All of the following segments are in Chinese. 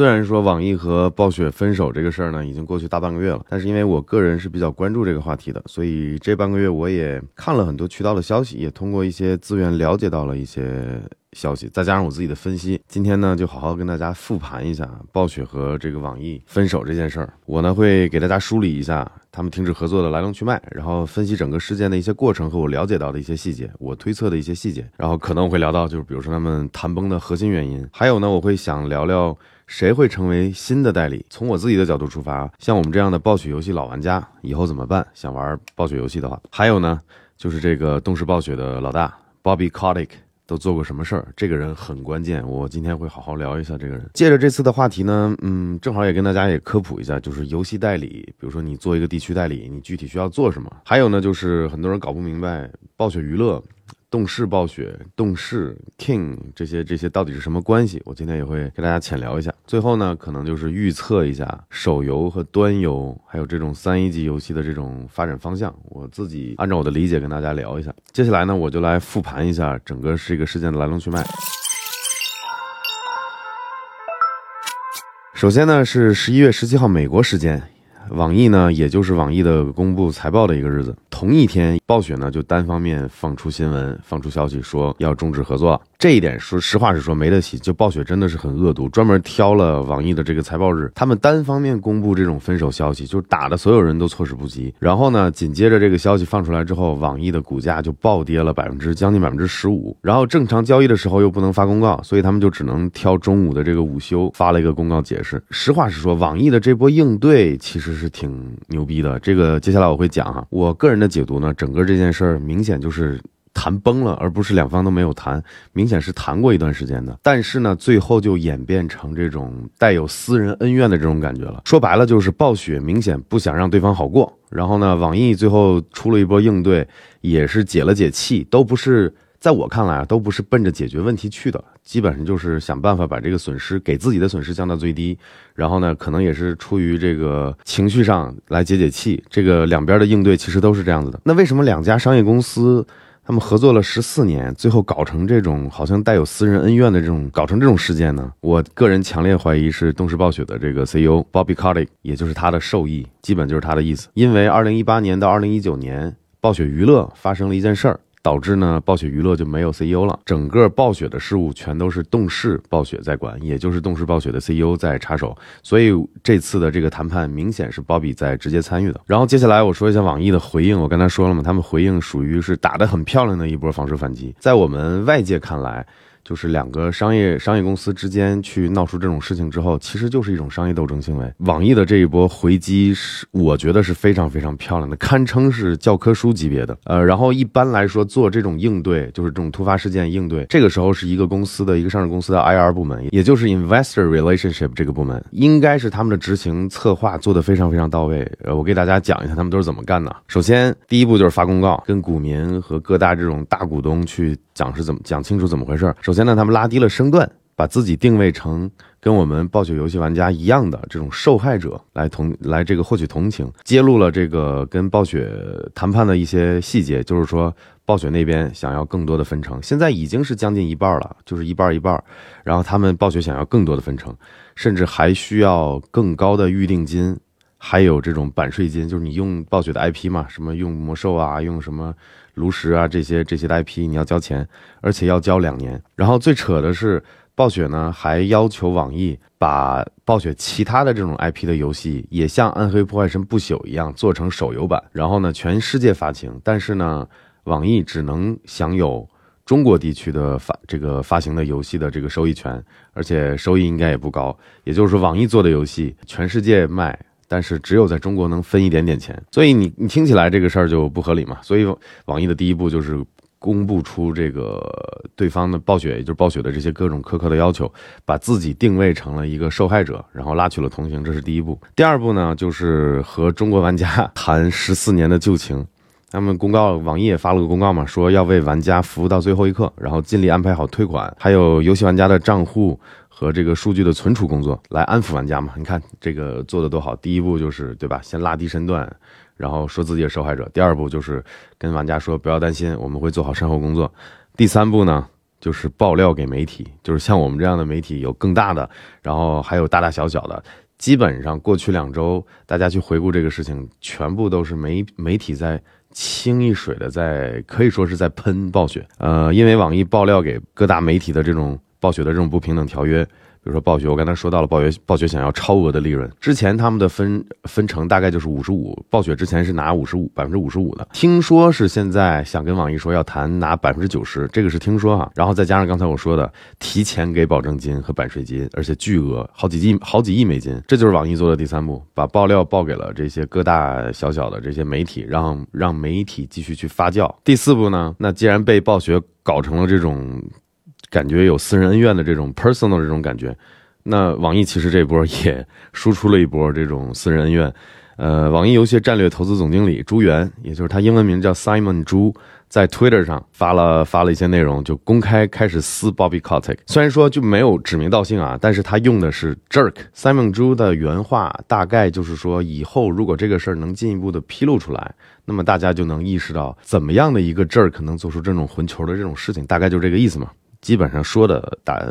虽然说网易和暴雪分手这个事儿呢，已经过去大半个月了，但是因为我个人是比较关注这个话题的，所以这半个月我也看了很多渠道的消息，也通过一些资源了解到了一些。消息，再加上我自己的分析，今天呢就好好跟大家复盘一下暴雪和这个网易分手这件事儿。我呢会给大家梳理一下他们停止合作的来龙去脉，然后分析整个事件的一些过程和我了解到的一些细节，我推测的一些细节。然后可能我会聊到，就是比如说他们谈崩的核心原因。还有呢，我会想聊聊谁会成为新的代理。从我自己的角度出发，像我们这样的暴雪游戏老玩家以后怎么办？想玩暴雪游戏的话，还有呢，就是这个动视暴雪的老大 Bobby Kotick。都做过什么事儿？这个人很关键，我今天会好好聊一下这个人。借着这次的话题呢，嗯，正好也跟大家也科普一下，就是游戏代理，比如说你做一个地区代理，你具体需要做什么？还有呢，就是很多人搞不明白，暴雪娱乐。动视暴雪、动视 King 这些这些到底是什么关系？我今天也会跟大家浅聊一下。最后呢，可能就是预测一下手游和端游，还有这种三一级游戏的这种发展方向。我自己按照我的理解跟大家聊一下。接下来呢，我就来复盘一下整个这个事件的来龙去脉。首先呢，是十一月十七号美国时间。网易呢，也就是网易的公布财报的一个日子。同一天，暴雪呢就单方面放出新闻，放出消息说要终止合作。这一点说实话是说没得洗，就暴雪真的是很恶毒，专门挑了网易的这个财报日，他们单方面公布这种分手消息，就打的所有人都措手不及。然后呢，紧接着这个消息放出来之后，网易的股价就暴跌了百分之将近百分之十五。然后正常交易的时候又不能发公告，所以他们就只能挑中午的这个午休发了一个公告解释。实话实说，网易的这波应对其实是挺牛逼的。这个接下来我会讲哈，我个人的解读呢，整个这件事儿明显就是。谈崩了，而不是两方都没有谈，明显是谈过一段时间的。但是呢，最后就演变成这种带有私人恩怨的这种感觉了。说白了，就是暴雪明显不想让对方好过。然后呢，网易最后出了一波应对，也是解了解气，都不是在我看来啊，都不是奔着解决问题去的，基本上就是想办法把这个损失给自己的损失降到最低。然后呢，可能也是出于这个情绪上来解解气。这个两边的应对其实都是这样子的。那为什么两家商业公司？他们合作了十四年，最后搞成这种好像带有私人恩怨的这种，搞成这种事件呢？我个人强烈怀疑是东视暴雪的这个 CEO Bobby Kotick，也就是他的授意，基本就是他的意思。因为二零一八年到二零一九年，暴雪娱乐发生了一件事儿。导致呢，暴雪娱乐就没有 CEO 了，整个暴雪的事务全都是动视暴雪在管，也就是动视暴雪的 CEO 在插手，所以这次的这个谈判明显是鲍比在直接参与的。然后接下来我说一下网易的回应，我刚才说了嘛，他们回应属于是打得很漂亮的一波防守反击，在我们外界看来。就是两个商业商业公司之间去闹出这种事情之后，其实就是一种商业斗争行为。网易的这一波回击是，我觉得是非常非常漂亮的，堪称是教科书级别的。呃，然后一般来说做这种应对，就是这种突发事件应对，这个时候是一个公司的一个上市公司的 IR 部门，也就是 Investor Relationship 这个部门，应该是他们的执行策划做得非常非常到位。呃，我给大家讲一下他们都是怎么干的。首先，第一步就是发公告，跟股民和各大这种大股东去讲是怎么讲清楚怎么回事。首先。呢他们拉低了身段，把自己定位成跟我们暴雪游戏玩家一样的这种受害者，来同来这个获取同情，揭露了这个跟暴雪谈判的一些细节，就是说暴雪那边想要更多的分成，现在已经是将近一半了，就是一半一半，然后他们暴雪想要更多的分成，甚至还需要更高的预定金，还有这种版税金，就是你用暴雪的 IP 嘛，什么用魔兽啊，用什么。炉石啊，这些这些的 IP 你要交钱，而且要交两年。然后最扯的是，暴雪呢还要求网易把暴雪其他的这种 IP 的游戏也像《暗黑破坏神不朽》一样做成手游版，然后呢全世界发行。但是呢，网易只能享有中国地区的发这个发行的游戏的这个收益权，而且收益应该也不高。也就是说，网易做的游戏全世界卖。但是只有在中国能分一点点钱，所以你你听起来这个事儿就不合理嘛？所以网易的第一步就是公布出这个对方的暴雪，也就是暴雪的这些各种苛刻的要求，把自己定位成了一个受害者，然后拉取了同情，这是第一步。第二步呢，就是和中国玩家谈十四年的旧情。他们公告，网易也发了个公告嘛，说要为玩家服务到最后一刻，然后尽力安排好退款，还有游戏玩家的账户。和这个数据的存储工作来安抚玩家嘛？你看这个做的多好！第一步就是对吧？先拉低身段，然后说自己是受害者。第二步就是跟玩家说不要担心，我们会做好善后工作。第三步呢，就是爆料给媒体，就是像我们这样的媒体有更大的，然后还有大大小小的。基本上过去两周，大家去回顾这个事情，全部都是媒媒体在清一水的在可以说是在喷暴雪。呃，因为网易爆料给各大媒体的这种暴雪的这种不平等条约。比如说暴雪，我刚才说到了暴雪，暴雪想要超额的利润。之前他们的分分成大概就是五十五，暴雪之前是拿五十五百分之五十五的。听说是现在想跟网易说要谈拿百分之九十，这个是听说哈。然后再加上刚才我说的提前给保证金和版税金，而且巨额好几亿好几亿美金，这就是网易做的第三步，把爆料报给了这些各大小小的这些媒体，让让媒体继续去发酵。第四步呢，那既然被暴雪搞成了这种。感觉有私人恩怨的这种 personal 这种感觉，那网易其实这波也输出了一波这种私人恩怨。呃，网易游戏战略投资总经理朱元，也就是他英文名叫 Simon 朱，在 Twitter 上发了发了一些内容，就公开开始撕 Bobby Kotick。虽然说就没有指名道姓啊，但是他用的是 jerk。Simon 朱的原话大概就是说，以后如果这个事儿能进一步的披露出来，那么大家就能意识到怎么样的一个 jerk 能做出这种混球的这种事情，大概就这个意思嘛。基本上说的，打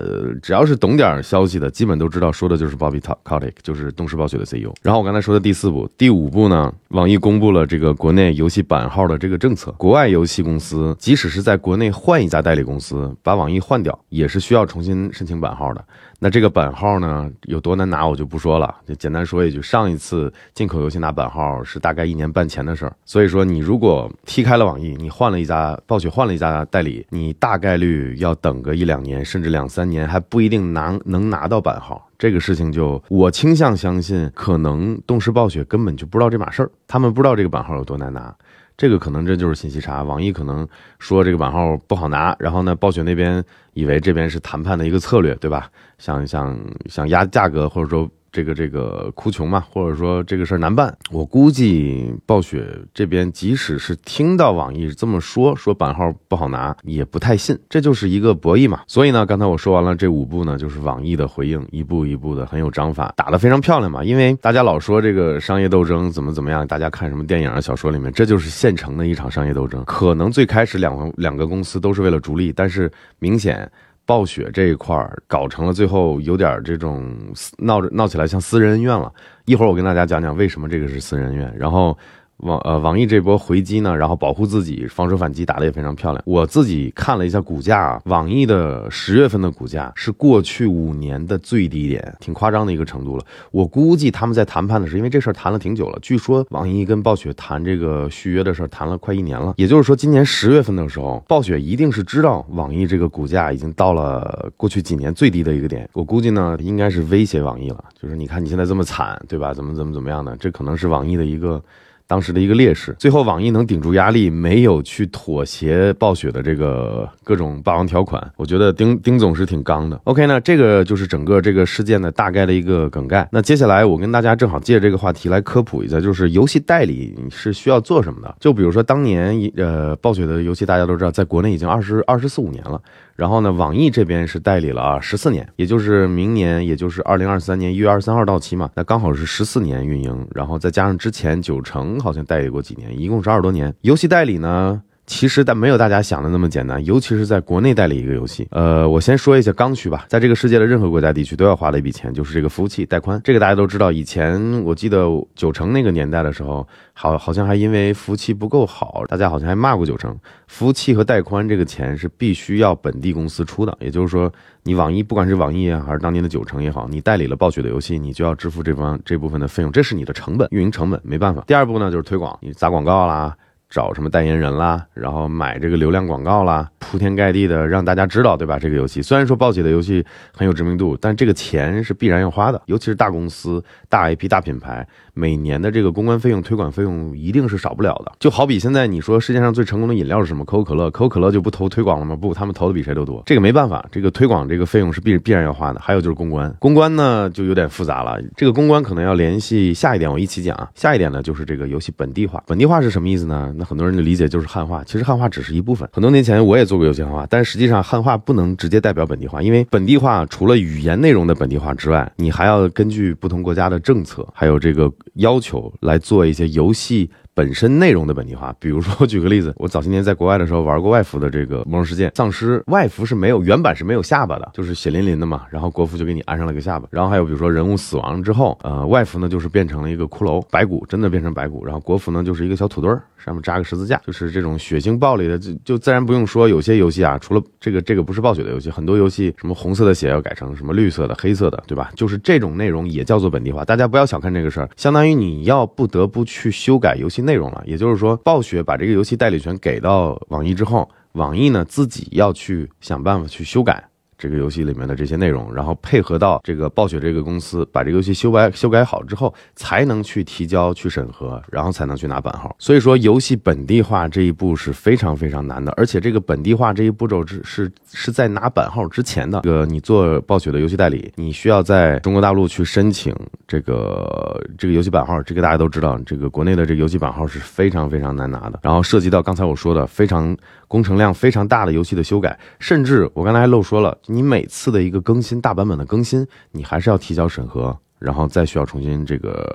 只要是懂点消息的，基本都知道说的就是 Bobby Kotick，就是动视暴雪的 CEO。然后我刚才说的第四步、第五步呢，网易公布了这个国内游戏版号的这个政策。国外游戏公司即使是在国内换一家代理公司，把网易换掉，也是需要重新申请版号的。那这个版号呢有多难拿，我就不说了，就简单说一句，上一次进口游戏拿版号是大概一年半前的事儿。所以说，你如果踢开了网易，你换了一家暴雪，换了一家代理，你大概率要等个一两年，甚至两三年，还不一定拿能拿到版号。这个事情就我倾向相信，可能动视暴雪根本就不知道这码事儿，他们不知道这个版号有多难拿。这个可能这就是信息差，网易可能说这个版号不好拿，然后呢，暴雪那边以为这边是谈判的一个策略，对吧？想想想压价格，或者说。这个这个哭穷嘛，或者说这个事儿难办，我估计暴雪这边即使是听到网易这么说，说版号不好拿，也不太信，这就是一个博弈嘛。所以呢，刚才我说完了这五步呢，就是网易的回应，一步一步的很有章法，打得非常漂亮嘛。因为大家老说这个商业斗争怎么怎么样，大家看什么电影啊、小说里面，这就是现成的一场商业斗争。可能最开始两两个公司都是为了逐利，但是明显。暴雪这一块儿搞成了，最后有点这种闹着闹起来像私人恩怨了。一会儿我跟大家讲讲为什么这个是私人恩怨，然后。网呃，网易这波回击呢，然后保护自己，防守反击打得也非常漂亮。我自己看了一下股价，网易的十月份的股价是过去五年的最低点，挺夸张的一个程度了。我估计他们在谈判的时候，因为这事儿谈了挺久了，据说网易跟暴雪谈这个续约的事儿谈了快一年了。也就是说，今年十月份的时候，暴雪一定是知道网易这个股价已经到了过去几年最低的一个点。我估计呢，应该是威胁网易了，就是你看你现在这么惨，对吧？怎么怎么怎么样的？这可能是网易的一个。当时的一个劣势，最后网易能顶住压力，没有去妥协暴雪的这个各种霸王条款。我觉得丁丁总是挺刚的。OK 那，这个就是整个这个事件的大概的一个梗概。那接下来我跟大家正好借这个话题来科普一下，就是游戏代理是需要做什么的。就比如说当年呃暴雪的游戏，大家都知道，在国内已经二十二十四五年了。然后呢，网易这边是代理了啊十四年，也就是明年，也就是二零二三年一月二十三号到期嘛，那刚好是十四年运营，然后再加上之前九成好像代理过几年，一共是二十多年。游戏代理呢？其实但没有大家想的那么简单，尤其是在国内代理一个游戏。呃，我先说一下刚需吧，在这个世界的任何国家地区都要花的一笔钱，就是这个服务器带宽。这个大家都知道，以前我记得九成那个年代的时候，好好像还因为服务器不够好，大家好像还骂过九成。服务器和带宽这个钱是必须要本地公司出的，也就是说，你网易不管是网易啊，还是当年的九成也好，你代理了暴雪的游戏，你就要支付这方这部分的费用，这是你的成本，运营成本，没办法。第二步呢，就是推广，你砸广告啦。找什么代言人啦，然后买这个流量广告啦，铺天盖地的让大家知道，对吧？这个游戏虽然说暴雪的游戏很有知名度，但这个钱是必然要花的，尤其是大公司、大 IP、大品牌。每年的这个公关费用、推广费用一定是少不了的。就好比现在你说世界上最成功的饮料是什么？可口可乐，可口可乐就不投推广了吗？不，他们投的比谁都多。这个没办法，这个推广这个费用是必必然要花的。还有就是公关，公关呢就有点复杂了。这个公关可能要联系下一点，我一起讲啊。下一点呢就是这个游戏本地化。本地化是什么意思呢？那很多人的理解就是汉化，其实汉化只是一部分。很多年前我也做过游戏汉化，但实际上汉化不能直接代表本地化，因为本地化除了语言内容的本地化之外，你还要根据不同国家的政策，还有这个要求。来做一些游戏。本身内容的本地化。比如说，我举个例子，我早些年在国外的时候玩过外服的这个《魔兽世界》，丧尸外服是没有原版是没有下巴的，就是血淋淋的嘛。然后国服就给你安上了个下巴。然后还有比如说人物死亡之后，呃，外服呢就是变成了一个骷髅白骨，真的变成白骨。然后国服呢就是一个小土堆儿，上面扎个十字架，就是这种血腥暴力的，就就自然不用说。有些游戏啊，除了这个这个不是暴雪的游戏，很多游戏什么红色的血要改成什么绿色的、黑色的，对吧？就是这种内容也叫做本地化。大家不要小看这个事儿，相当于你要不得不去修改游戏内内容了。也就是说，暴雪把这个游戏代理权给到网易之后，网易呢自己要去想办法去修改。这个游戏里面的这些内容，然后配合到这个暴雪这个公司，把这个游戏修改修改好之后，才能去提交去审核，然后才能去拿版号。所以说，游戏本地化这一步是非常非常难的，而且这个本地化这一步骤是是是在拿版号之前的。这个你做暴雪的游戏代理，你需要在中国大陆去申请这个这个游戏版号，这个大家都知道，这个国内的这个游戏版号是非常非常难拿的。然后涉及到刚才我说的非常。工程量非常大的游戏的修改，甚至我刚才还漏说了，你每次的一个更新大版本的更新，你还是要提交审核。然后再需要重新这个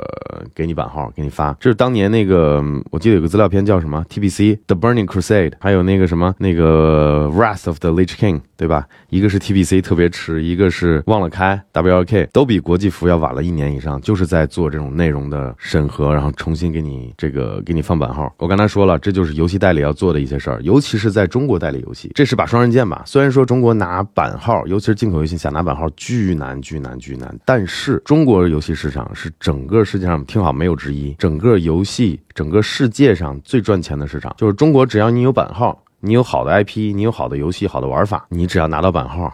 给你版号，给你发。这是当年那个，我记得有个资料片叫什么 TBC The Burning Crusade，还有那个什么那个 Wrath of the Lich King，对吧？一个是 TBC 特别迟，一个是忘了开 WLK，都比国际服要晚了一年以上，就是在做这种内容的审核，然后重新给你这个给你放版号。我刚才说了，这就是游戏代理要做的一些事儿，尤其是在中国代理游戏，这是把双刃剑吧。虽然说中国拿版号，尤其是进口游戏想拿版号巨难巨难巨难，但是中国。国游戏市场是整个世界上听好没有之一，整个游戏整个世界上最赚钱的市场就是中国。只要你有版号，你有好的 IP，你有好的游戏、好的玩法，你只要拿到版号，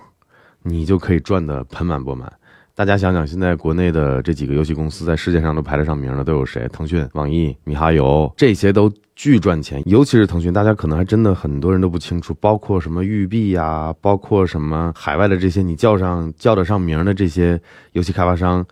你就可以赚得盆满钵满。大家想想，现在国内的这几个游戏公司在世界上都排得上名的都有谁？腾讯、网易、米哈游，这些都巨赚钱。尤其是腾讯，大家可能还真的很多人都不清楚，包括什么育碧呀，包括什么海外的这些你叫上叫得上名的这些游戏开发商。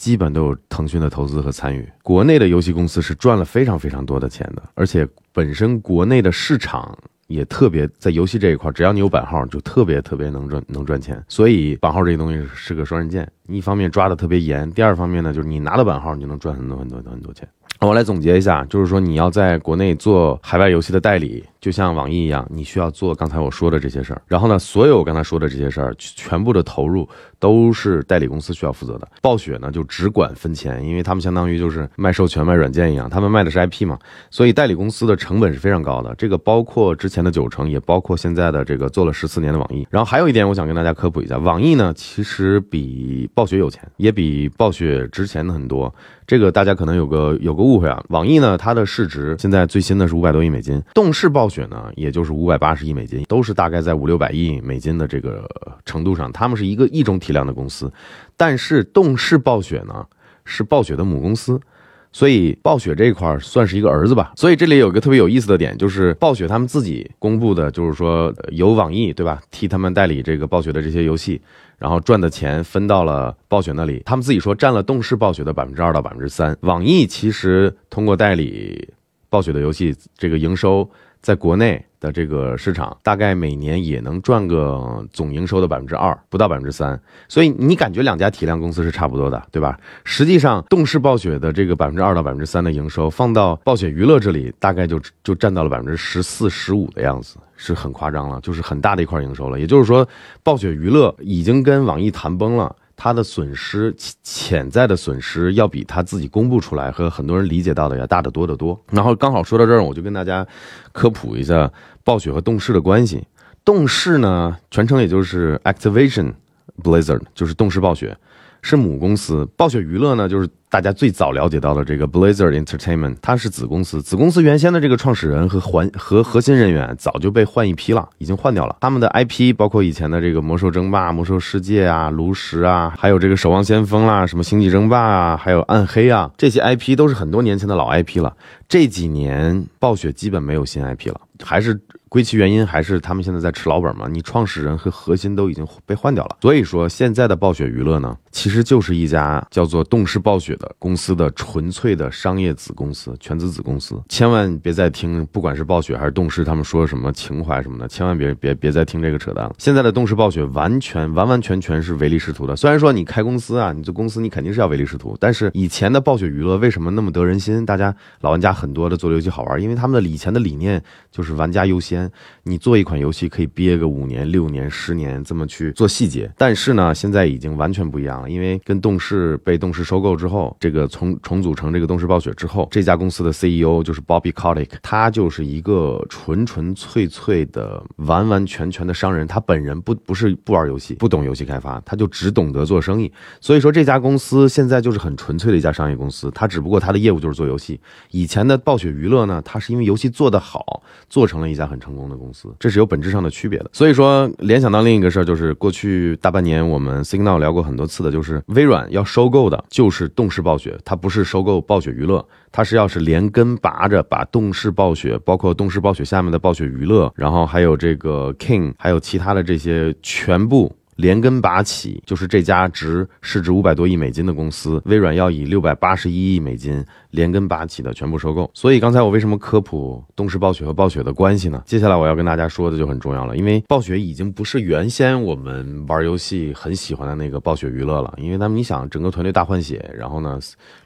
基本都有腾讯的投资和参与。国内的游戏公司是赚了非常非常多的钱的，而且本身国内的市场也特别在游戏这一块，只要你有版号，就特别特别能赚能赚钱。所以版号这个东西是个双刃剑，一方面抓的特别严，第二方面呢，就是你拿了版号，你就能赚很多很多很多钱。我来总结一下，就是说你要在国内做海外游戏的代理，就像网易一样，你需要做刚才我说的这些事儿。然后呢，所有我刚才说的这些事儿，全部的投入都是代理公司需要负责的。暴雪呢就只管分钱，因为他们相当于就是卖授权、卖软件一样，他们卖的是 IP 嘛，所以代理公司的成本是非常高的。这个包括之前的九成，也包括现在的这个做了十四年的网易。然后还有一点，我想跟大家科普一下，网易呢其实比暴雪有钱，也比暴雪值钱的很多。这个大家可能有个有个误会啊，网易呢，它的市值现在最新的是五百多亿美金，动视暴雪呢，也就是五百八十亿美金，都是大概在五六百亿美金的这个程度上，他们是一个一种体量的公司，但是动视暴雪呢是暴雪的母公司，所以暴雪这一块算是一个儿子吧。所以这里有个特别有意思的点，就是暴雪他们自己公布的，就是说由网易对吧，替他们代理这个暴雪的这些游戏。然后赚的钱分到了暴雪那里，他们自己说占了动视暴雪的百分之二到百分之三。网易其实通过代理暴雪的游戏，这个营收在国内的这个市场，大概每年也能赚个总营收的百分之二，不到百分之三。所以你感觉两家体量公司是差不多的，对吧？实际上动视暴雪的这个百分之二到百分之三的营收，放到暴雪娱乐这里，大概就就占到了百分之十四、十五的样子。是很夸张了，就是很大的一块营收了。也就是说，暴雪娱乐已经跟网易谈崩了，它的损失潜在的损失要比他自己公布出来和很多人理解到的要大得多得多。然后刚好说到这儿，我就跟大家科普一下暴雪和动视的关系。动视呢，全称也就是 Activation Blizzard，就是动视暴雪。是母公司，暴雪娱乐呢，就是大家最早了解到的这个 Blizzard Entertainment，它是子公司。子公司原先的这个创始人和环和核心人员早就被换一批了，已经换掉了。他们的 IP 包括以前的这个魔兽争霸、魔兽世界啊、炉石啊，还有这个守望先锋啦、什么星际争霸啊，还有暗黑啊，这些 IP 都是很多年前的老 IP 了。这几年暴雪基本没有新 IP 了，还是。归其原因，还是他们现在在吃老本嘛？你创始人和核心都已经被换掉了，所以说现在的暴雪娱乐呢，其实就是一家叫做动视暴雪的公司的纯粹的商业子公司、全资子公司，千万别再听，不管是暴雪还是动视，他们说什么情怀什么的，千万别别别再听这个扯淡了。现在的动视暴雪完全完完全全是唯利是图的。虽然说你开公司啊，你这公司你肯定是要唯利是图，但是以前的暴雪娱乐为什么那么得人心？大家老玩家很多的做游戏好玩，因为他们的以前的理念就是玩家优先，你做一款游戏可以憋个五年、六年、十年这么去做细节。但是呢，现在已经完全不一样了，因为跟动视被动视收购之后，这个重重组成这个动视暴雪之后，这家公司的 CEO 就是 Bobby Kotick，他就是一个纯纯粹粹的、完完全全的商人。他本人不不是不玩游戏，不懂游戏开发，他就只懂得做生意。所以说这家公司现在就是很纯粹的一家商业公司，他只不过他的业务就是做游戏。以前的暴雪娱乐呢，它是因为游戏做得好，做成了一家很成功的公司，这是有本质上的区别的。所以说联想到另一个事儿，就是过去大半年我们 Signal 聊过很多次的，就是微软要收购的就是动视暴雪，它不是收购暴雪娱乐，它是要是连根拔着把动视暴雪，包括动视暴雪下面的暴雪娱乐，然后还有这个 King，还有其他的这些全部。连根拔起，就是这家值市值五百多亿美金的公司，微软要以六百八十一亿美金连根拔起的全部收购。所以刚才我为什么科普东视暴雪和暴雪的关系呢？接下来我要跟大家说的就很重要了，因为暴雪已经不是原先我们玩游戏很喜欢的那个暴雪娱乐了，因为他们你想整个团队大换血，然后呢，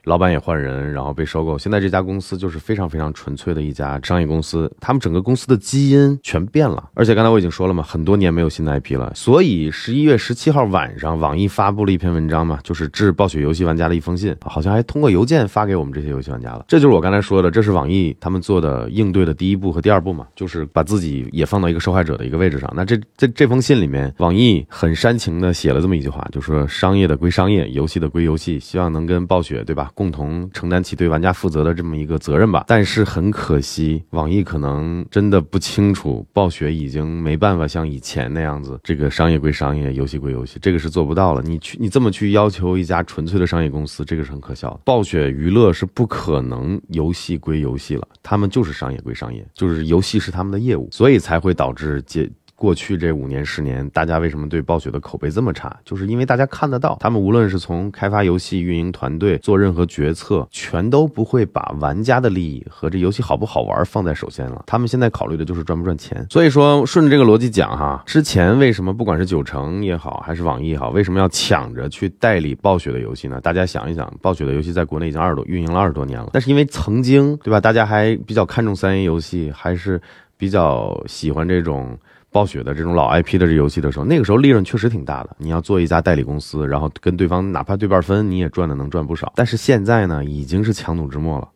老板也换人，然后被收购，现在这家公司就是非常非常纯粹的一家商业公司，他们整个公司的基因全变了。而且刚才我已经说了嘛，很多年没有新的 IP 了，所以十。一月十七号晚上，网易发布了一篇文章嘛，就是致暴雪游戏玩家的一封信，好像还通过邮件发给我们这些游戏玩家了。这就是我刚才说的，这是网易他们做的应对的第一步和第二步嘛，就是把自己也放到一个受害者的一个位置上。那这这这封信里面，网易很煽情的写了这么一句话，就说商业的归商业，游戏的归游戏，希望能跟暴雪对吧，共同承担起对玩家负责的这么一个责任吧。但是很可惜，网易可能真的不清楚，暴雪已经没办法像以前那样子，这个商业归商业。游戏归游戏，这个是做不到了。你去，你这么去要求一家纯粹的商业公司，这个是很可笑。暴雪娱乐是不不可能游戏归游戏了，他们就是商业归商业，就是游戏是他们的业务，所以才会导致接。过去这五年十年，大家为什么对暴雪的口碑这么差？就是因为大家看得到，他们无论是从开发游戏、运营团队做任何决策，全都不会把玩家的利益和这游戏好不好玩放在首先了。他们现在考虑的就是赚不赚钱。所以说，顺着这个逻辑讲哈，之前为什么不管是九成也好，还是网易也好，为什么要抢着去代理暴雪的游戏呢？大家想一想，暴雪的游戏在国内已经二十多运营了二十多年了，但是因为曾经对吧，大家还比较看重三 A 游戏，还是比较喜欢这种。暴雪的这种老 IP 的这游戏的时候，那个时候利润确实挺大的。你要做一家代理公司，然后跟对方哪怕对半分，你也赚的能赚不少。但是现在呢，已经是强弩之末了。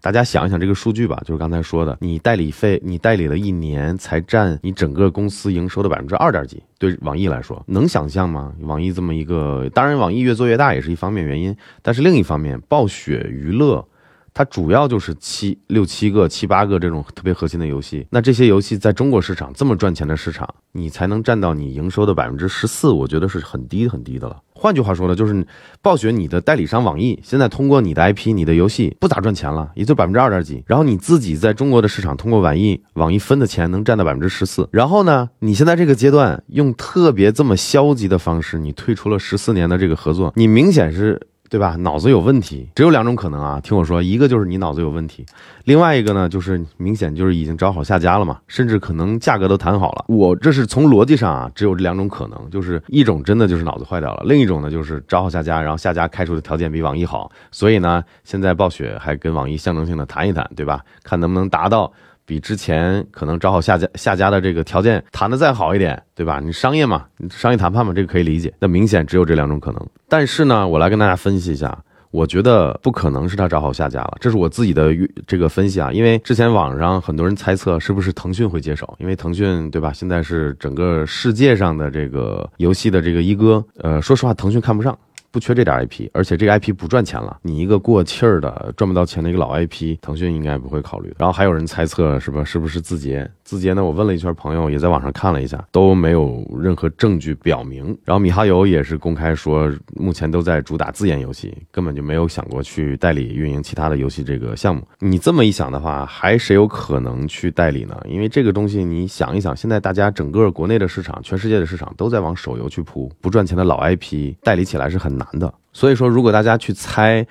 大家想一想这个数据吧，就是刚才说的，你代理费，你代理了一年才占你整个公司营收的百分之二点几。对网易来说，能想象吗？网易这么一个，当然网易越做越大也是一方面原因，但是另一方面，暴雪娱乐。它主要就是七六七个、七八个这种特别核心的游戏。那这些游戏在中国市场这么赚钱的市场，你才能占到你营收的百分之十四，我觉得是很低很低的了。换句话说呢，就是暴雪你的代理商网易现在通过你的 IP、你的游戏不咋赚钱了，也就百分之二点几。然后你自己在中国的市场通过网易网易分的钱能占到百分之十四。然后呢，你现在这个阶段用特别这么消极的方式，你退出了十四年的这个合作，你明显是。对吧？脑子有问题，只有两种可能啊。听我说，一个就是你脑子有问题，另外一个呢，就是明显就是已经找好下家了嘛，甚至可能价格都谈好了。我这是从逻辑上啊，只有这两种可能，就是一种真的就是脑子坏掉了，另一种呢就是找好下家，然后下家开出的条件比网易好，所以呢，现在暴雪还跟网易象征性的谈一谈，对吧？看能不能达到。比之前可能找好下家下家的这个条件谈的再好一点，对吧？你商业嘛，商业谈判嘛，这个可以理解。那明显只有这两种可能。但是呢，我来跟大家分析一下，我觉得不可能是他找好下家了，这是我自己的这个分析啊。因为之前网上很多人猜测是不是腾讯会接手，因为腾讯对吧？现在是整个世界上的这个游戏的这个一哥。呃，说实话，腾讯看不上。不缺这点 IP，而且这个 IP 不赚钱了。你一个过气儿的、赚不到钱的一个老 IP，腾讯应该不会考虑。然后还有人猜测，是吧？是不是字节？字节呢？我问了一圈朋友，也在网上看了一下，都没有任何证据表明。然后米哈游也是公开说，目前都在主打自研游戏，根本就没有想过去代理运营其他的游戏这个项目。你这么一想的话，还谁有可能去代理呢？因为这个东西，你想一想，现在大家整个国内的市场、全世界的市场都在往手游去扑，不赚钱的老 IP 代理起来是很。难的。所以说，如果大家去猜，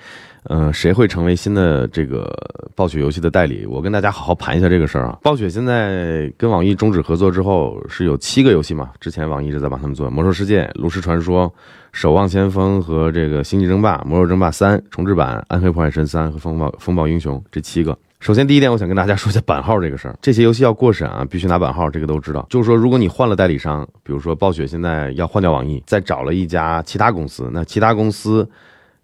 呃，谁会成为新的这个暴雪游戏的代理，我跟大家好好盘一下这个事儿啊。暴雪现在跟网易终止合作之后，是有七个游戏嘛？之前网易一直在帮他们做《魔兽世界》《炉石传说》《守望先锋》和这个《星际争霸》《魔兽争霸三》重置版《暗黑破坏神三》和《风暴风暴英雄》这七个。首先，第一点，我想跟大家说一下版号这个事儿。这些游戏要过审啊，必须拿版号，这个都知道。就是说，如果你换了代理商，比如说暴雪现在要换掉网易，再找了一家其他公司，那其他公司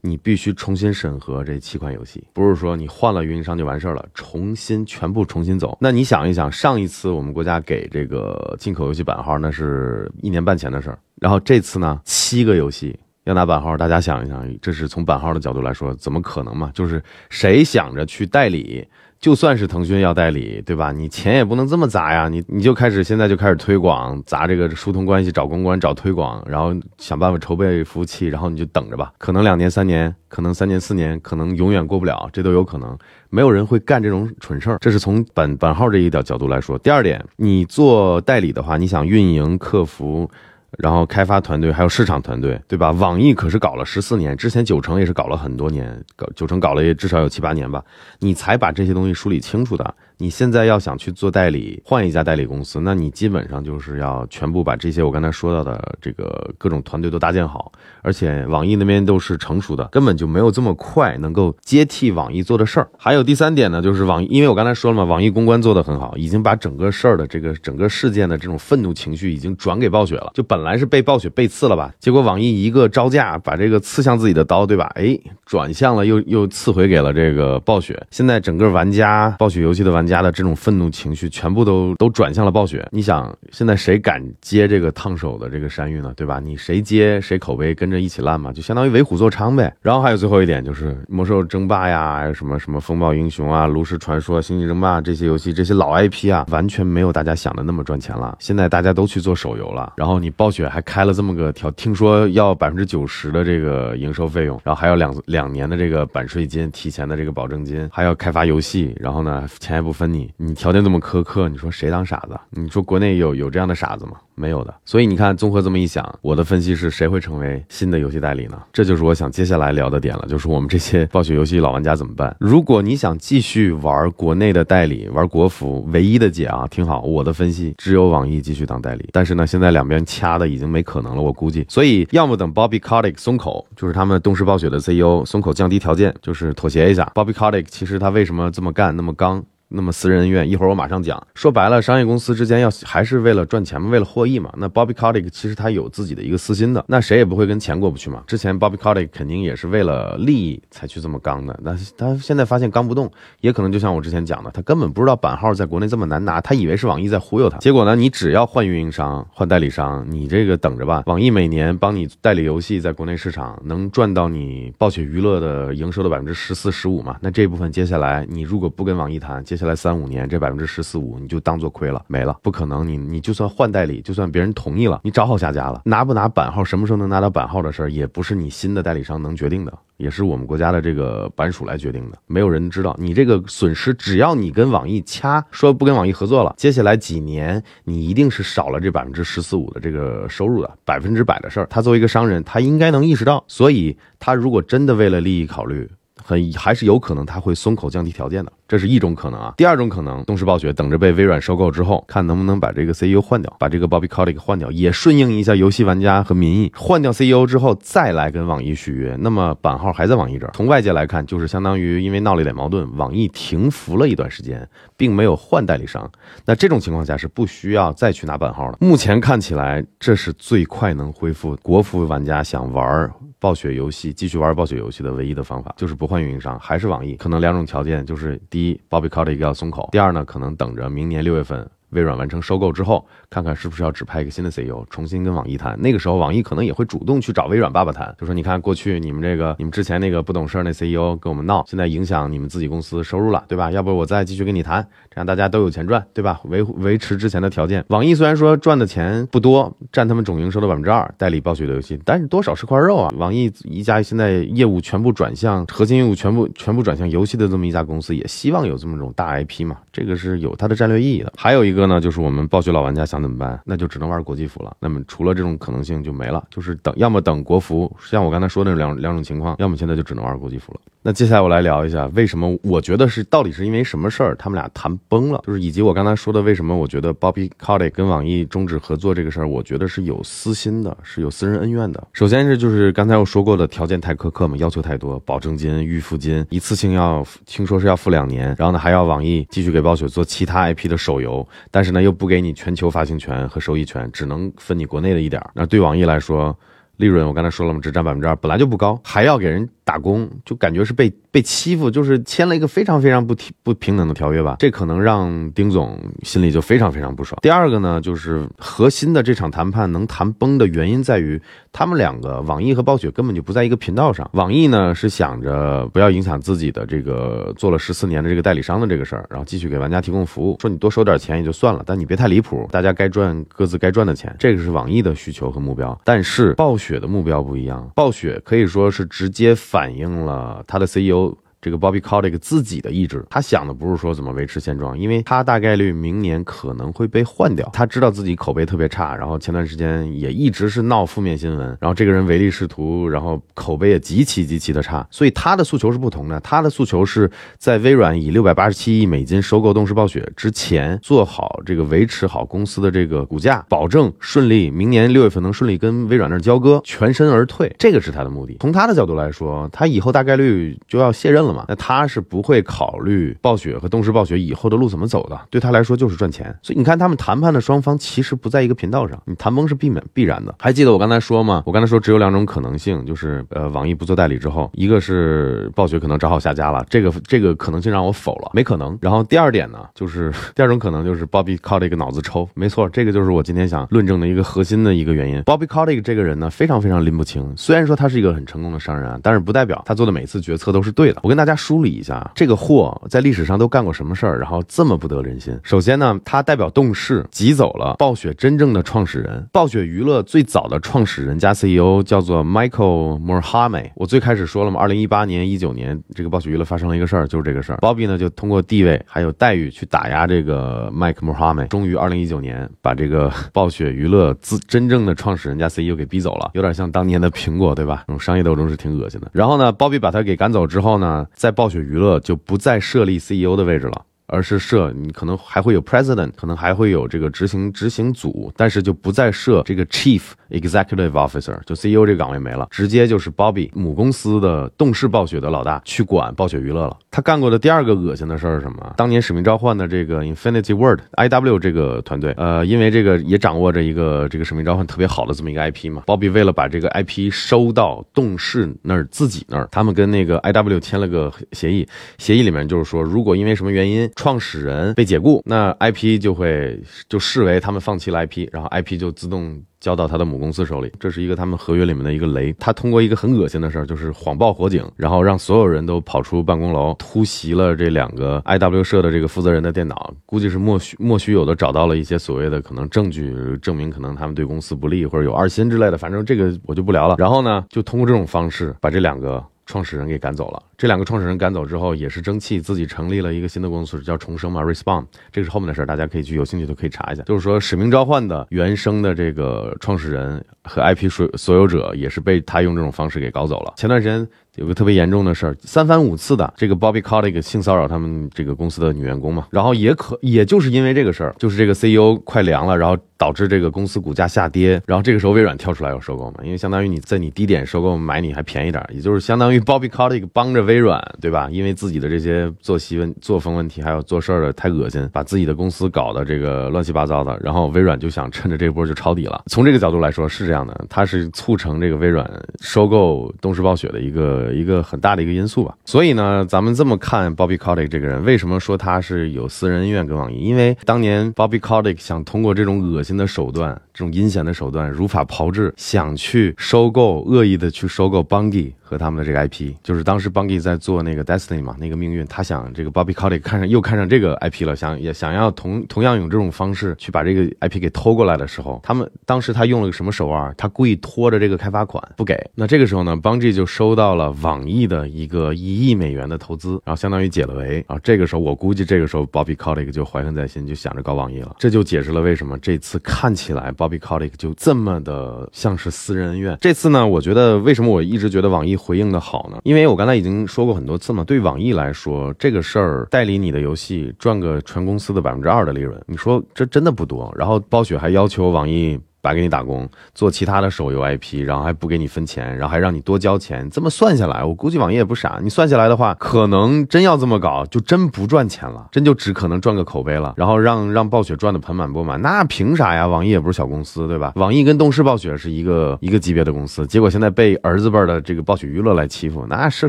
你必须重新审核这七款游戏，不是说你换了运营商就完事儿了，重新全部重新走。那你想一想，上一次我们国家给这个进口游戏版号，那是一年半前的事儿。然后这次呢，七个游戏。要拿版号，大家想一想，这是从版号的角度来说，怎么可能嘛？就是谁想着去代理，就算是腾讯要代理，对吧？你钱也不能这么砸呀，你你就开始现在就开始推广，砸这个疏通关系，找公关，找推广，然后想办法筹备服务器，然后你就等着吧。可能两年、三年，可能三年、四年，可能永远过不了，这都有可能。没有人会干这种蠢事儿，这是从本本号这一点角度来说。第二点，你做代理的话，你想运营、客服。然后开发团队还有市场团队，对吧？网易可是搞了十四年，之前九成也是搞了很多年，搞九成搞了也至少有七八年吧，你才把这些东西梳理清楚的。你现在要想去做代理，换一家代理公司，那你基本上就是要全部把这些我刚才说到的这个各种团队都搭建好，而且网易那边都是成熟的，根本就没有这么快能够接替网易做的事儿。还有第三点呢，就是网易，因为我刚才说了嘛，网易公关做得很好，已经把整个事儿的这个整个事件的这种愤怒情绪已经转给暴雪了。就本来是被暴雪背刺了吧，结果网易一个招架，把这个刺向自己的刀，对吧？哎，转向了，又又刺回给了这个暴雪。现在整个玩家，暴雪游戏的玩。家的这种愤怒情绪全部都都转向了暴雪。你想，现在谁敢接这个烫手的这个山芋呢？对吧？你谁接谁口碑跟着一起烂嘛，就相当于为虎作伥呗。然后还有最后一点就是魔兽争霸呀，还有什么什么风暴英雄啊、炉石传说、星际争霸这些游戏，这些老 IP 啊，完全没有大家想的那么赚钱了。现在大家都去做手游了，然后你暴雪还开了这么个条，听说要百分之九十的这个营收费用，然后还有两两年的这个版税金、提前的这个保证金，还要开发游戏，然后呢，钱也不。分你，你条件这么苛刻，你说谁当傻子？你说国内有有这样的傻子吗？没有的。所以你看，综合这么一想，我的分析是谁会成为新的游戏代理呢？这就是我想接下来聊的点了，就是我们这些暴雪游戏老玩家怎么办？如果你想继续玩国内的代理，玩国服，唯一的解啊，听好，我的分析只有网易继续当代理。但是呢，现在两边掐的已经没可能了，我估计。所以要么等 Bobby Kotick 松口，就是他们动视暴雪的 CEO 松口降低条件，就是妥协一下。Bobby Kotick 其实他为什么这么干，那么刚？那么私人恩怨，一会儿我马上讲。说白了，商业公司之间要还是为了赚钱嘛，为了获益嘛。那 Bobby Kotick 其实他有自己的一个私心的，那谁也不会跟钱过不去嘛。之前 Bobby Kotick 肯定也是为了利益才去这么刚的，那他现在发现刚不动，也可能就像我之前讲的，他根本不知道版号在国内这么难拿，他以为是网易在忽悠他。结果呢，你只要换运营商、换代理商，你这个等着吧。网易每年帮你代理游戏在国内市场能赚到你暴雪娱乐的营收的百分之十四、十五嘛？那这部分接下来你如果不跟网易谈，接接下来三五年这。百分之十四五，你就当做亏了，没了，不可能。你你就算换代理，就算别人同意了，你找好下家了，拿不拿版号，什么时候能拿到版号的事儿，也不是你新的代理商能决定的，也是我们国家的这个版署来决定的。没有人知道你这个损失，只要你跟网易掐说不跟网易合作了，接下来几年你一定是少了这百分之十四五的这个收入的，百分之百的事儿。他作为一个商人，他应该能意识到，所以他如果真的为了利益考虑，很还是有可能他会松口降低条件的。这是一种可能啊，第二种可能，动视暴雪等着被微软收购之后，看能不能把这个 CEO 换掉，把这个 Bobby Kotick 换掉，也顺应一下游戏玩家和民意。换掉 CEO 之后，再来跟网易续约，那么版号还在网易这儿。从外界来看，就是相当于因为闹了一点矛盾，网易停服了一段时间，并没有换代理商。那这种情况下是不需要再去拿版号了。目前看起来，这是最快能恢复国服玩家想玩暴雪游戏、继续玩暴雪游戏的唯一的方法，就是不换运营商，还是网易。可能两种条件就是。第一，Bobby Kotick 要松口。第二呢，可能等着明年六月份。微软完成收购之后，看看是不是要指派一个新的 CEO，重新跟网易谈。那个时候，网易可能也会主动去找微软爸爸谈，就说：“你看，过去你们这个，你们之前那个不懂事儿那 CEO 跟我们闹，现在影响你们自己公司收入了，对吧？要不我再继续跟你谈，这样大家都有钱赚，对吧？维维持之前的条件。网易虽然说赚的钱不多，占他们总营收的百分之二，代理暴雪的游戏，但是多少是块肉啊。网易一家现在业务全部转向核心业务全部全部转向游戏的这么一家公司，也希望有这么种大 IP 嘛，这个是有它的战略意义的。还有一个。那，就是我们暴雪老玩家想怎么办？那就只能玩国际服了。那么除了这种可能性就没了，就是等要么等国服，像我刚才说的两两种情况，要么现在就只能玩国际服了。那接下来我来聊一下，为什么我觉得是到底是因为什么事儿，他们俩谈崩了，就是以及我刚才说的为什么我觉得 Bobby Kotick 跟网易终止合作这个事儿，我觉得是有私心的，是有私人恩怨的。首先是就是刚才我说过的条件太苛刻嘛，要求太多，保证金、预付金一次性要听说是要付两年，然后呢还要网易继续给暴雪做其他 IP 的手游，但是呢又不给你全球发行权和收益权，只能分你国内的一点儿。那对网易来说，利润我刚才说了嘛，只占百分之二，本来就不高，还要给人。打工就感觉是被被欺负，就是签了一个非常非常不平不平等的条约吧，这可能让丁总心里就非常非常不爽。第二个呢，就是核心的这场谈判能谈崩的原因在于，他们两个网易和暴雪根本就不在一个频道上。网易呢是想着不要影响自己的这个做了十四年的这个代理商的这个事儿，然后继续给玩家提供服务，说你多收点钱也就算了，但你别太离谱，大家该赚各自该赚的钱，这个是网易的需求和目标。但是暴雪的目标不一样，暴雪可以说是直接反反映了他的 CEO。这个 Bobby Kotick 自己的意志，他想的不是说怎么维持现状，因为他大概率明年可能会被换掉。他知道自己口碑特别差，然后前段时间也一直是闹负面新闻，然后这个人唯利是图，然后口碑也极其极其的差。所以他的诉求是不同的，他的诉求是在微软以六百八十七亿美金收购动视暴雪之前，做好这个维持好公司的这个股价，保证顺利明年六月份能顺利跟微软那儿交割，全身而退，这个是他的目的。从他的角度来说，他以后大概率就要卸任了。那他是不会考虑暴雪和动视暴雪以后的路怎么走的，对他来说就是赚钱。所以你看，他们谈判的双方其实不在一个频道上，你谈崩是避免必然的。还记得我刚才说吗？我刚才说只有两种可能性，就是呃，网易不做代理之后，一个是暴雪可能找好下家了，这个这个可能性让我否了，没可能。然后第二点呢，就是 第二种可能就是 Bobby Kotick 脑子抽，没错，这个就是我今天想论证的一个核心的一个原因。Bobby Kotick 这个人呢，非常非常拎不清。虽然说他是一个很成功的商人啊，但是不代表他做的每次决策都是对的。我跟大大家梳理一下，这个货在历史上都干过什么事儿，然后这么不得人心。首先呢，他代表动视挤走了暴雪真正的创始人，暴雪娱乐最早的创始人加 CEO 叫做 Michael Morhaime。我最开始说了嘛，二零一八年、一九年这个暴雪娱乐发生了一个事儿，就是这个事儿。Bobby 呢就通过地位还有待遇去打压这个 Mike Morhaime，终于二零一九年把这个暴雪娱乐自真正的创始人加 CEO 给逼走了，有点像当年的苹果，对吧？这种商业斗争是挺恶心的。然后呢，Bobby 把他给赶走之后呢，在暴雪娱乐就不再设立 CEO 的位置了。而是设你可能还会有 president，可能还会有这个执行执行组，但是就不再设这个 chief executive officer，就 CEO 这个岗位没了，直接就是 Bobby 母公司的动视暴雪的老大去管暴雪娱乐了。他干过的第二个恶心的事儿是什么？当年使命召唤的这个 Infinity Word IW 这个团队，呃，因为这个也掌握着一个这个使命召唤特别好的这么一个 IP 嘛，Bobby 为了把这个 IP 收到动视那儿自己那儿，他们跟那个 IW 签了个协议，协议里面就是说，如果因为什么原因创始人被解雇，那 IP 就会就视为他们放弃了 IP，然后 IP 就自动。交到他的母公司手里，这是一个他们合约里面的一个雷。他通过一个很恶心的事儿，就是谎报火警，然后让所有人都跑出办公楼，突袭了这两个 IW 社的这个负责人的电脑，估计是莫须莫须有的找到了一些所谓的可能证据，证明可能他们对公司不利或者有二心之类的。反正这个我就不聊了。然后呢，就通过这种方式把这两个创始人给赶走了。这两个创始人赶走之后，也是争气，自己成立了一个新的公司，叫重生嘛，Respawn。这个是后面的事儿，大家可以去有兴趣都可以查一下。就是说，使命召唤的原生的这个创始人和 IP 所所有者，也是被他用这种方式给搞走了。前段时间有个特别严重的事儿，三番五次的这个 Bobby Kotick 性骚扰他们这个公司的女员工嘛，然后也可也就是因为这个事儿，就是这个 CEO 快凉了，然后导致这个公司股价下跌，然后这个时候微软跳出来要收购嘛，因为相当于你在你低点收购买你还便宜点，也就是相当于 Bobby Kotick 帮着。微软对吧？因为自己的这些作息问、作风问题，还有做事儿的太恶心，把自己的公司搞得这个乱七八糟的。然后微软就想趁着这波就抄底了。从这个角度来说是这样的，它是促成这个微软收购动视暴雪的一个一个很大的一个因素吧。所以呢，咱们这么看 Bobby Kotick 这个人，为什么说他是有私人恩怨跟网易？因为当年 Bobby Kotick 想通过这种恶心的手段、这种阴险的手段，如法炮制，想去收购、恶意的去收购 Bungie。和他们的这个 IP，就是当时 Bungie 在做那个 Destiny 嘛，那个命运，他想这个 Bobby Kotick 看上又看上这个 IP 了，想也想要同同样用这种方式去把这个 IP 给偷过来的时候，他们当时他用了个什么手腕？他故意拖着这个开发款不给。那这个时候呢，Bungie 就收到了网易的一个一亿美元的投资，然后相当于解了围啊。这个时候，我估计这个时候 Bobby Kotick 就怀恨在心，就想着搞网易了。这就解释了为什么这次看起来 Bobby Kotick 就这么的像是私人恩怨。这次呢，我觉得为什么我一直觉得网易回应的好呢？因为我刚才已经说过很多次嘛，对网易来说，这个事儿代理你的游戏赚个全公司的百分之二的利润，你说这真的不多。然后暴雪还要求网易。白给你打工，做其他的手游 IP，然后还不给你分钱，然后还让你多交钱。这么算下来，我估计网易也不傻。你算下来的话，可能真要这么搞，就真不赚钱了，真就只可能赚个口碑了。然后让让暴雪赚的盆满钵满，那凭啥呀？网易也不是小公司，对吧？网易跟动视暴雪是一个一个级别的公司，结果现在被儿子辈的这个暴雪娱乐来欺负，那是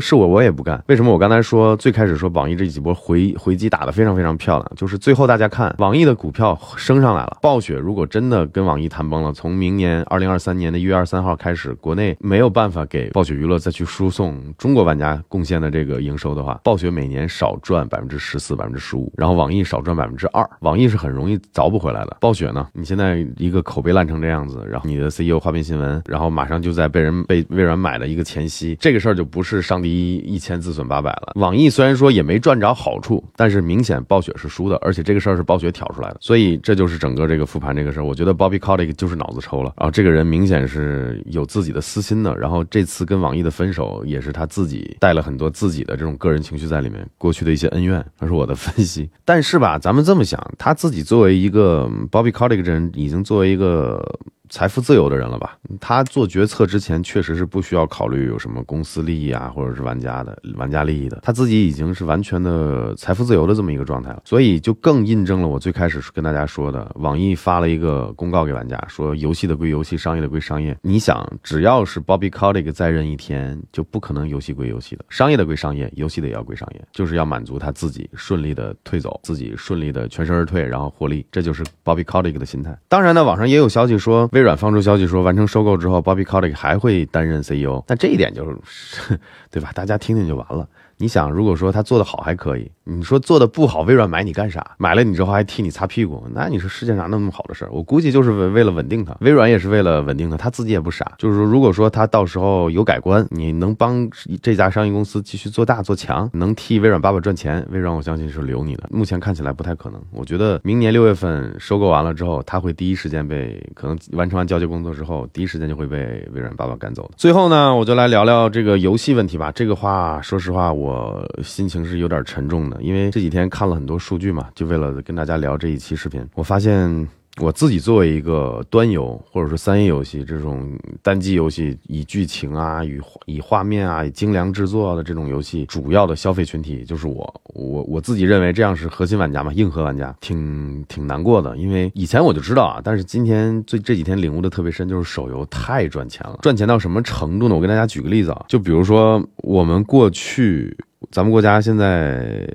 是我我也不干。为什么我刚才说最开始说网易这几波回回击打得非常非常漂亮？就是最后大家看网易的股票升上来了，暴雪如果真的跟网易谈崩了。从明年二零二三年的一月二十三号开始，国内没有办法给暴雪娱乐再去输送中国玩家贡献的这个营收的话，暴雪每年少赚百分之十四、百分之十五，然后网易少赚百分之二，网易是很容易凿不回来的。暴雪呢，你现在一个口碑烂成这样子，然后你的 CEO 花边新闻，然后马上就在被人被微软买了一个前夕，这个事儿就不是上帝一千自损八百了。网易虽然说也没赚着好处，但是明显暴雪是输的，而且这个事儿是暴雪挑出来的，所以这就是整个这个复盘这个事儿，我觉得 Bobby Kotick 就是脑子抽。然后这个人明显是有自己的私心的，然后这次跟网易的分手也是他自己带了很多自己的这种个人情绪在里面，过去的一些恩怨，那是我的分析。但是吧，咱们这么想，他自己作为一个 Bobby Kotick 这人，已经作为一个。财富自由的人了吧？他做决策之前确实是不需要考虑有什么公司利益啊，或者是玩家的玩家利益的。他自己已经是完全的财富自由的这么一个状态了，所以就更印证了我最开始跟大家说的，网易发了一个公告给玩家，说游戏的归游戏，商业的归商业。你想，只要是 Bobby Kotick 在任一天，就不可能游戏归游戏的，商业的归商业，游戏的也要归商业，就是要满足他自己顺利的退走，自己顺利的全身而退，然后获利，这就是 Bobby Kotick 的心态。当然呢，网上也有消息说。微软放出消息说，完成收购之后，Bobby Kotick 还会担任 CEO。但这一点就是，对吧？大家听听就完了。你想，如果说他做的好还可以，你说做的不好，微软买你干啥？买了你之后还替你擦屁股，那你说世界上那么好的事儿？我估计就是为为了稳定他，微软也是为了稳定他，他自己也不傻。就是说，如果说他到时候有改观，你能帮这家商业公司继续做大做强，能替微软爸爸赚钱，微软我相信是留你的。目前看起来不太可能。我觉得明年六月份收购完了之后，他会第一时间被可能完成完交接工作之后，第一时间就会被微软爸爸赶走的。最后呢，我就来聊聊这个游戏问题吧。这个话，说实话我。我心情是有点沉重的，因为这几天看了很多数据嘛，就为了跟大家聊这一期视频，我发现。我自己作为一个端游或者说三 A 游戏这种单机游戏，以剧情啊、以以画面啊、以精良制作的这种游戏，主要的消费群体就是我。我我自己认为这样是核心玩家嘛，硬核玩家，挺挺难过的。因为以前我就知道啊，但是今天最这几天领悟的特别深，就是手游太赚钱了，赚钱到什么程度呢？我跟大家举个例子啊，就比如说我们过去。咱们国家现在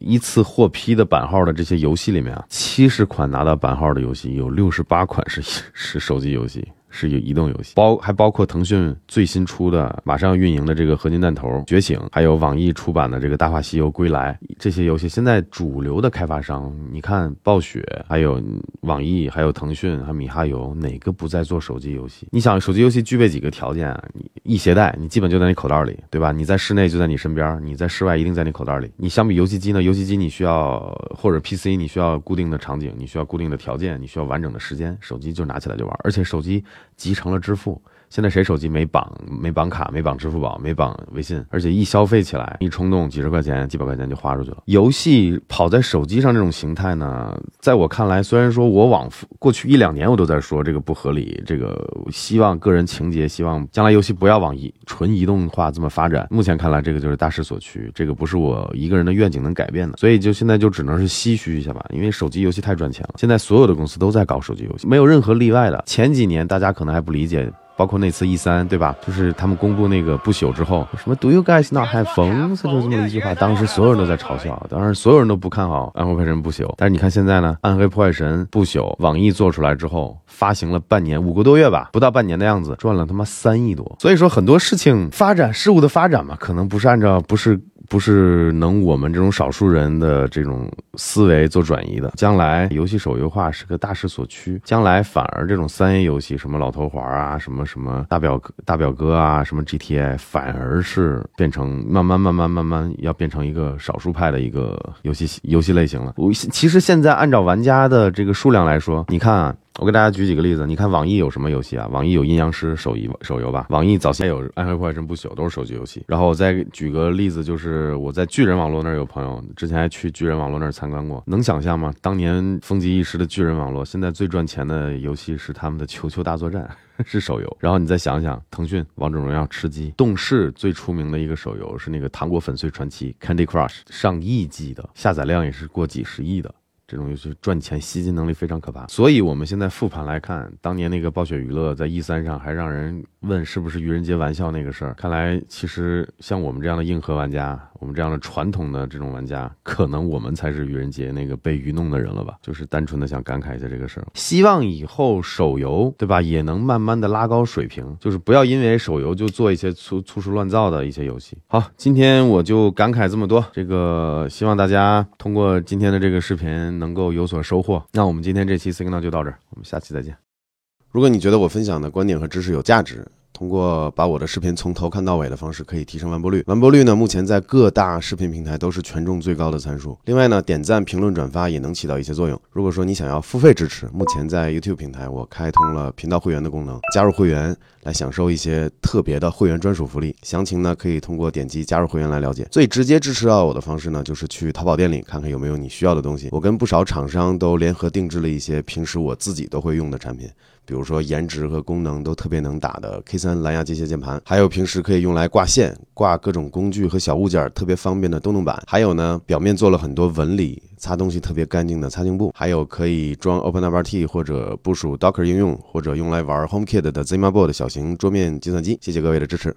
依次获批的版号的这些游戏里面啊，七十款拿到版号的游戏，有六十八款是 是手机游戏。是有移动游戏，包还包括腾讯最新出的、马上要运营的这个合金弹头觉醒，还有网易出版的这个大话西游归来这些游戏。现在主流的开发商，你看暴雪、还有网易、还有腾讯、还有米哈游，哪个不在做手机游戏？你想，手机游戏具备几个条件啊？你易携带，你基本就在你口袋里，对吧？你在室内就在你身边，你在室外一定在你口袋里。你相比游戏机呢？游戏机你需要或者 PC 你需要固定的场景，你需要固定的条件，你需要完整的时间。手机就拿起来就玩，而且手机。集成了支付。现在谁手机没绑没绑卡没绑支付宝没绑微信，而且一消费起来一冲动几十块钱几百块钱就花出去了。游戏跑在手机上这种形态呢，在我看来，虽然说我往过去一两年我都在说这个不合理，这个希望个人情节，希望将来游戏不要往移纯移动化这么发展。目前看来，这个就是大势所趋，这个不是我一个人的愿景能改变的。所以就现在就只能是唏嘘一下吧，因为手机游戏太赚钱了。现在所有的公司都在搞手机游戏，没有任何例外的。前几年大家可能还不理解。包括那次 E 三，对吧？就是他们公布那个不朽之后，什么 Do you guys not have phones？就这么一句话，当时所有人都在嘲笑，当时所有人都不看好《暗黑破坏神》不朽。但是你看现在呢，《暗黑破坏神》不朽，网易做出来之后，发行了半年，五个多月吧，不到半年的样子，赚了他妈三亿多。所以说很多事情发展事物的发展嘛，可能不是按照不是。不是能我们这种少数人的这种思维做转移的。将来游戏手游化是个大势所趋，将来反而这种三 A 游戏，什么老头环啊，什么什么大表哥大表哥啊，什么 GTA，反而是变成慢慢慢慢慢慢要变成一个少数派的一个游戏游戏类型了。我其实现在按照玩家的这个数量来说，你看啊。我给大家举几个例子，你看网易有什么游戏啊？网易有阴阳师手游手游吧，网易早先有暗黑破坏神不朽，都是手机游戏。然后我再举个例子，就是我在巨人网络那儿有朋友，之前还去巨人网络那儿参观过，能想象吗？当年风靡一时的巨人网络，现在最赚钱的游戏是他们的球球大作战，是手游。然后你再想想，腾讯王者荣耀吃鸡，动视最出名的一个手游是那个糖果粉碎传奇 Candy Crush，上亿级的下载量也是过几十亿的。这种游戏赚钱吸金能力非常可怕，所以我们现在复盘来看，当年那个暴雪娱乐在 E 三上还让人问是不是愚人节玩笑那个事儿，看来其实像我们这样的硬核玩家。我们这样的传统的这种玩家，可能我们才是愚人节那个被愚弄的人了吧？就是单纯的想感慨一下这个事儿。希望以后手游，对吧，也能慢慢的拉高水平，就是不要因为手游就做一些粗粗制乱造的一些游戏。好，今天我就感慨这么多。这个希望大家通过今天的这个视频能够有所收获。那我们今天这期 Signal 就到这儿，我们下期再见。如果你觉得我分享的观点和知识有价值，通过把我的视频从头看到尾的方式，可以提升完播率。完播率呢，目前在各大视频平台都是权重最高的参数。另外呢，点赞、评论、转发也能起到一些作用。如果说你想要付费支持，目前在 YouTube 平台我开通了频道会员的功能，加入会员来享受一些特别的会员专属福利。详情呢，可以通过点击加入会员来了解。最直接支持到我的方式呢，就是去淘宝店里看看有没有你需要的东西。我跟不少厂商都联合定制了一些平时我自己都会用的产品。比如说颜值和功能都特别能打的 K3 蓝牙机械键盘，还有平时可以用来挂线、挂各种工具和小物件特别方便的动动板，还有呢，表面做了很多纹理，擦东西特别干净的擦镜布，还有可以装 OpenWRT 或者部署 Docker 应用，或者用来玩 HomeKit 的 ZimaBoard 小型桌面计算机。谢谢各位的支持。